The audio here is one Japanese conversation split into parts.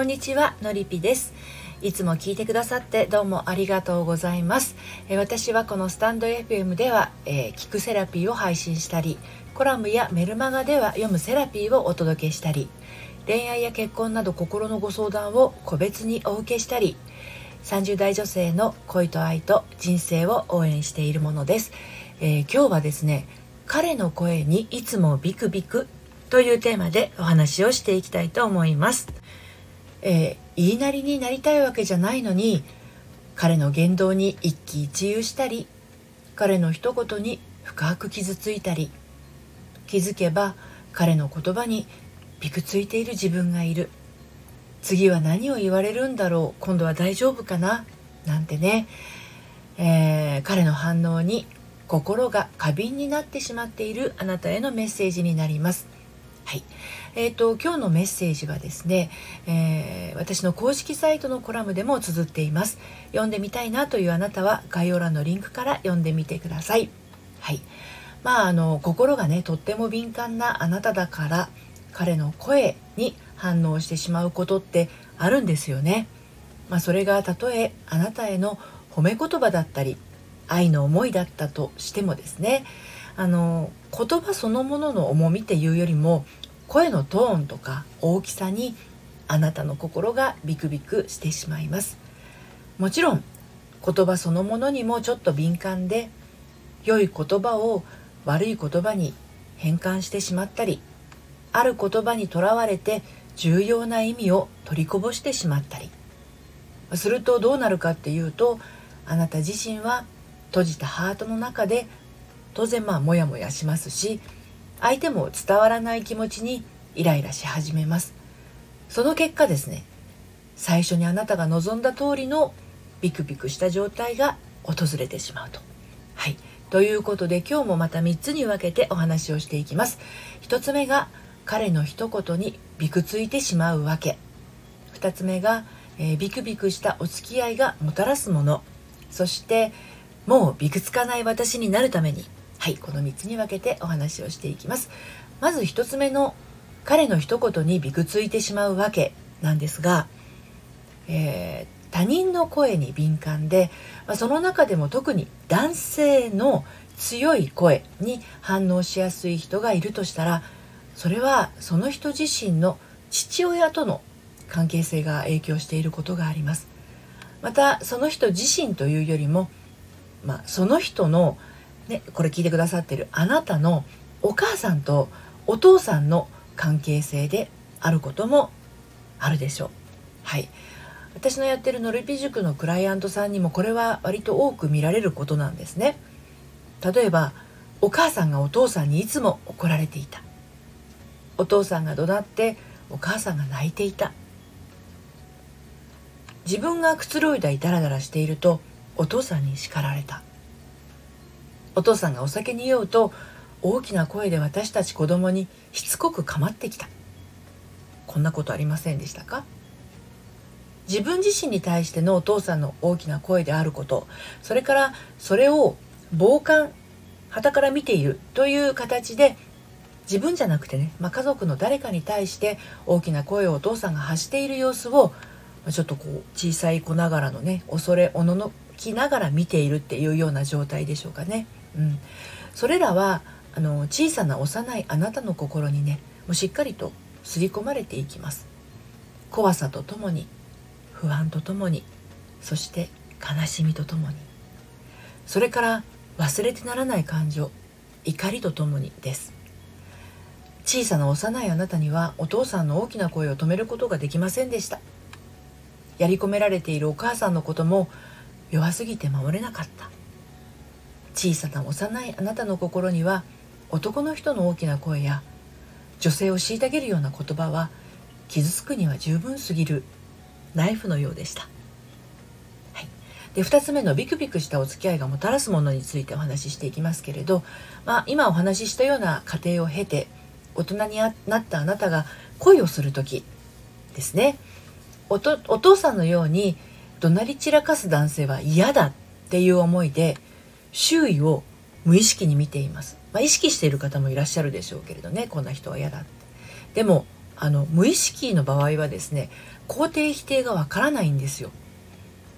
こんにちはのりぴです。いつも聞いてくださってどうもありがとうございます。え私はこのスタンド FM では、えー、聞くセラピーを配信したりコラムやメルマガでは読むセラピーをお届けしたり恋愛や結婚など心のご相談を個別にお受けしたり30代女性の恋と愛と人生を応援しているものです、えー、今日はですね彼の声にいつもビクビクというテーマでお話をしていきたいと思います、えー、言いなりになりたいわけじゃないのに彼の言動に一喜一憂したり彼の一言に深く傷ついたり気づけば彼の言葉にびくついている自分がいる次は何を言われるんだろう今度は大丈夫かななんてね、えー、彼の反応に心が過敏になってしまっているあなたへのメッセージになります。はい、えーと、今日のメッセージはですね、えー、私の公式サイトのコラムでも綴っています。読んでみたいなというあなたは概要欄のリンクから読んでみてください。はい。まああの心がねとっても敏感なあなただから彼の声に反応してしまうことってあるんですよね。まあ、それがたとえあなたへの褒め言葉だったり愛の思いだったとしてもですねあの言葉そのものの重みっていうよりも声のトーンとか大きさにあなたの心がビクビクしてしまいます。もちろん言葉そのものにもちょっと敏感で良い言葉を悪い言葉に変換してしまったりある言葉にとらわれて重要な意味を取りこぼしてしまったり。するとどうなるかっていうとあなた自身は閉じたハートの中で当然まあモヤモヤしますし相手も伝わらない気持ちにイライラし始めますその結果ですね最初にあなたが望んだ通りのビクビクした状態が訪れてしまうと。はいということで今日もまた3つに分けてお話をしていきます。1つ目が彼の一言にびくついてしまうわけ2つ目が、えー、ビクビクしたお付き合いがもたらすものそしてもうびくつかない私になるために。はいこの3つに分けてお話をしていきます。まず1つ目の彼の一言にびくついてしまうわけなんですが、えー、他人の声に敏感で、まあ、その中でも特に男性の強い声に反応しやすい人がいるとしたらそれはその人自身の父親との関係性が影響していることがあります。またその人自身というよりも、まあ、その人の、ね、これ聞いてくださってるあなたのお母さんとお父さんの関係性であることもあるでしょう。はい私のやってるノルピ塾のクライアントさんにもこれは割と多く見られることなんですね。例えばお母さんがお父さんにいつも怒られていたお父さんが怒鳴ってお母さんが泣いていた自分がくつろいだりダラダラしているとお父さんに叱られた。お父さんがお酒に酔うと大きな声で私たち子供にしつこく構ってきた。こんなことありませんでしたか？自分自身に対してのお父さんの大きな声であることそれからそれを傍観傍から見ているという形で自分じゃなくてね、まあ、家族の誰かに対して大きな声をお父さんが発している様子をちょっとこう小さい子ながらのね恐れおののきながら見ているっていうような状態でしょうかね。うん、それらはあの小さな幼いあなたの心にねもうしっかりと刷り込まれていきます。怖さとともに不安とともにそして悲しみとともにそれから忘れてならない感情怒りとともにです小さな幼いあなたにはお父さんの大きな声を止めることができませんでしたやり込められているお母さんのことも弱すぎて守れなかった。小さな幼いあなたの心には男の人の大きな声や女性を虐げるような言葉は傷つくには十分すぎる。ナイフのようでした、はい、で2つ目のビクビクしたお付き合いがもたらすものについてお話ししていきますけれど、まあ、今お話ししたような過程を経て大人になったあなたが恋をする時ですね。お父さんのように怒鳴り散らかす男性は嫌だっていう思いで周囲を無意識に見ています、まあ、意識している方もいらっしゃるでしょうけれどねこんな人は嫌だって。でもあの無意識の場合はですね肯定否定がわからないんですよ、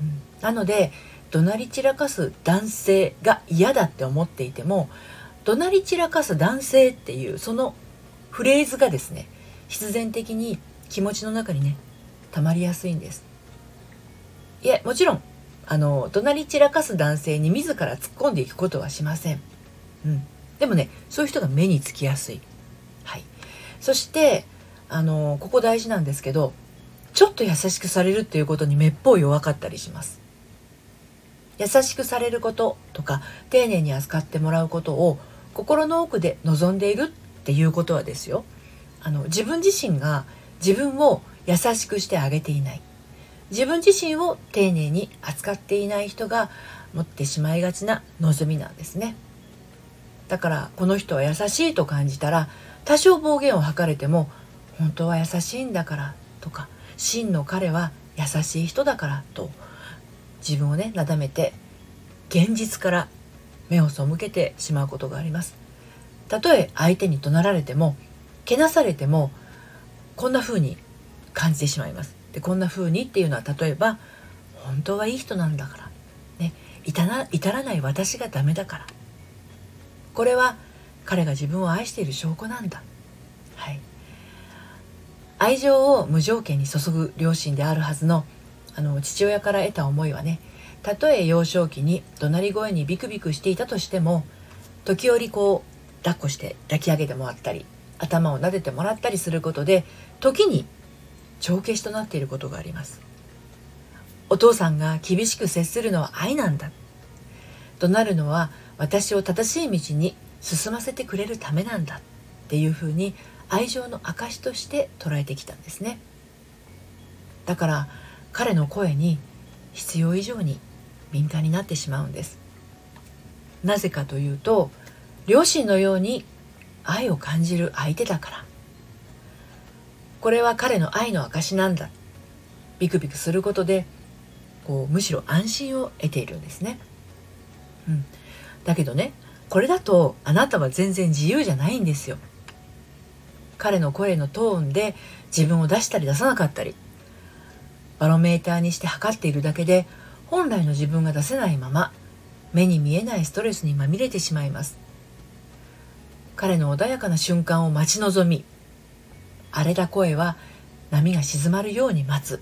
うん、なので怒鳴り散らかす男性が嫌だって思っていても怒鳴り散らかす男性っていうそのフレーズがですね必然的に気持ちの中にね溜まりやすいんです。いやもちろんあの怒鳴り散らかす男性に自ら突っ込んでいくことはしません、うん、でもねそういう人が目につきやすい、はい、そしてあのここ大事なんですけどちょっと優しくされるっていうことにめっぽう弱かったりします。優しくされることとか丁寧に扱ってもらうことを心の奥で望んでいるっていうことはですよ。あの自分自身が自分を優しくしてあげていない。自分自身を丁寧に扱っていない人が持ってしまいがちな望みなんですね。だからこの人は優しいと感じたら多少暴言を吐かれても本当は優しいんだからとか真の彼は優しい人だからと自分をねなだめて現実から目を背けてしまうことがあります。たとえ相手に怒鳴られてもけなされてもこんな風に感じてしまいます。でこんな風にっていうのは例えば本当はいい人なんだから、ね、至ら至らない私がダメだから。これは彼が自分を愛している証拠なんだ、はい、愛情を無条件に注ぐ両親であるはずのあの父親から得た思いはねたとえ幼少期に怒鳴り声にビクビクしていたとしても時折こう抱っこして抱き上げてもらったり頭を撫でてもらったりすることで時に帳消しとなっていることがあります。お父さんが厳しく接するのは愛なんだ。となるのは私を正しい道に進ませてくれるためなんだ。っていうふうに愛情の証として捉えてきたんですね。だから彼の声に必要以上に敏感になってしまうんです。なぜかというと両親のように愛を感じる相手だから。これは彼の愛の証なんだ。ビクビクすることでこうむしろ安心を得ているんですね、うん、だけどねこれだとあなたは全然自由じゃないんですよ。彼の声のトーンで自分を出したり出さなかったりバロメーターにして測っているだけで本来の自分が出せないまま目に見えないストレスにまみれてしまいます。彼の穏やかな瞬間を待ち望み荒れた声は波が静まるように待つ。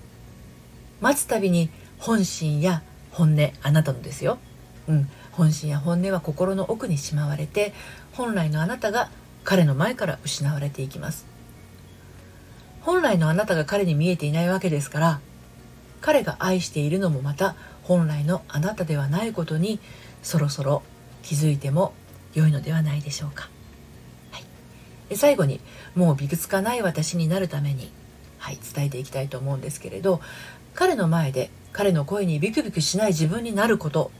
待つたびに本心や本音あなたのですよ、うん、本心や本音は心の奥にしまわれて本来のあなたが彼の前から失われていきます。本来のあなたが彼に見えていないわけですから彼が愛しているのもまた本来のあなたではないことにそろそろ気づいても良いのではないでしょうか、最後にもうびくつかない私になるために、はい、伝えていきたいと思うんですけれど彼の前で彼の声にビクビクしない自分になること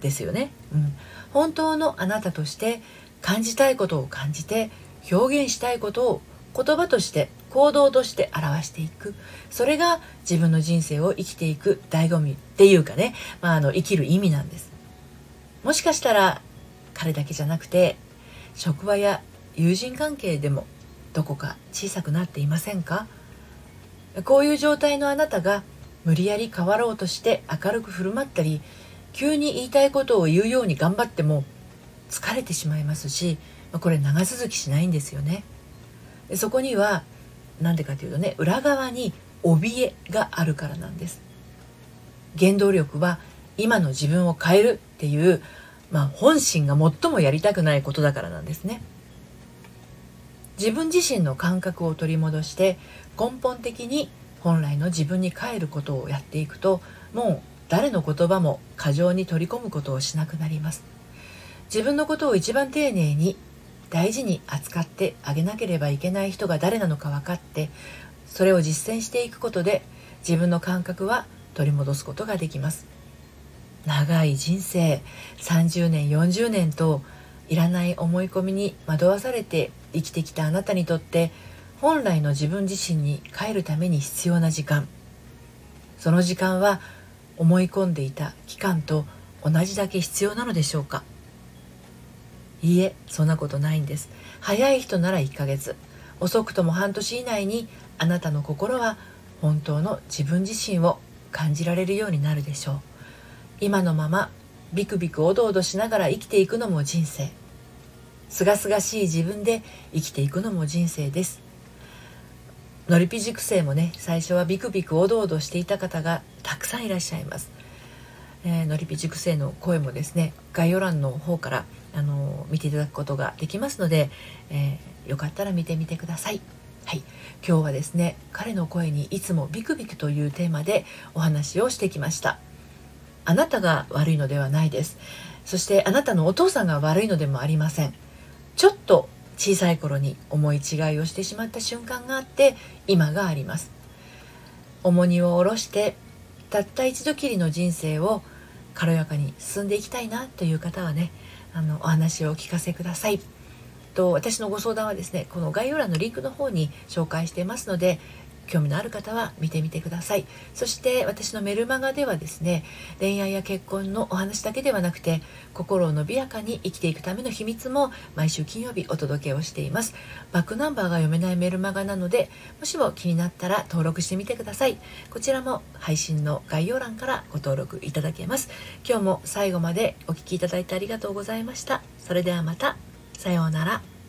ですよね、うん、本当のあなたとして感じたいことを感じて表現したいことを言葉として行動として表していく。それが自分の人生を生きていく醍醐味っていうかね、まあ、あの生きる意味なんです。もしかしたら彼だけじゃなくて職場や友人関係でもどこか小さくなっていませんか？こういう状態のあなたが無理やり変わろうとして明るく振る舞ったり急に言いたいことを言うように頑張っても疲れてしまいますしこれ長続きしないんですよね。そこには何でかというとね裏側に怯えがあるからなんです。原動力は今の自分を変えるっていう、まあ、本心が最もやりたくないことだからなんですね。自分自身の感覚を取り戻して根本的に本来の自分に帰ることをやっていくともう誰の言葉も過剰に取り込むことをしなくなります。自分のことを一番丁寧に大事に扱ってあげなければいけない人が誰なのか分かってそれを実践していくことで自分の感覚は取り戻すことができます。長い人生30年40年といらない思い込みに惑わされて生きてきたあなたにとって本来の自分自身に帰るために必要な時間。その時間は思い込んでいた期間と同じだけ必要なのでしょうか。いいえそんなことないんです。早い人なら1ヶ月。遅くとも半年以内にあなたの心は本当の自分自身を感じられるようになるでしょう。今のままビクビクおどおどしながら生きていくのも人生。すがすがしい自分で生きていくのも人生です。のりぴ塾生もね最初はビクビクおどおどしていた方がたくさんいらっしゃいます、えー、のりぴ塾生の声もですね概要欄の方からあの見ていただくことができますので、えー、よかったら見てみてください。はい。今日はですね彼の声にいつもビクビクというテーマでお話をしてきました。あなたが悪いのではないです。そしてあなたのお父さんが悪いのでもありません。ちょっと小さい頃に思い違いをしてしまった瞬間があって今があります。重荷を下ろしてたった一度きりの人生を軽やかに進んでいきたいなという方はねあのお話をお聞かせください。と私のご相談はですねこの概要欄のリンクの方に紹介してますので興味のある方は見てみてください。そして私のメルマガではですね恋愛や結婚のお話だけではなくて心を伸びやかに生きていくための秘密も毎週金曜日お届けをしています。バックナンバーが読めないメルマガなのでもしも気になったら登録してみてください。こちらも配信の概要欄からご登録いただけます。今日も最後までお聴きいただいてありがとうございました。それではまた。さようなら。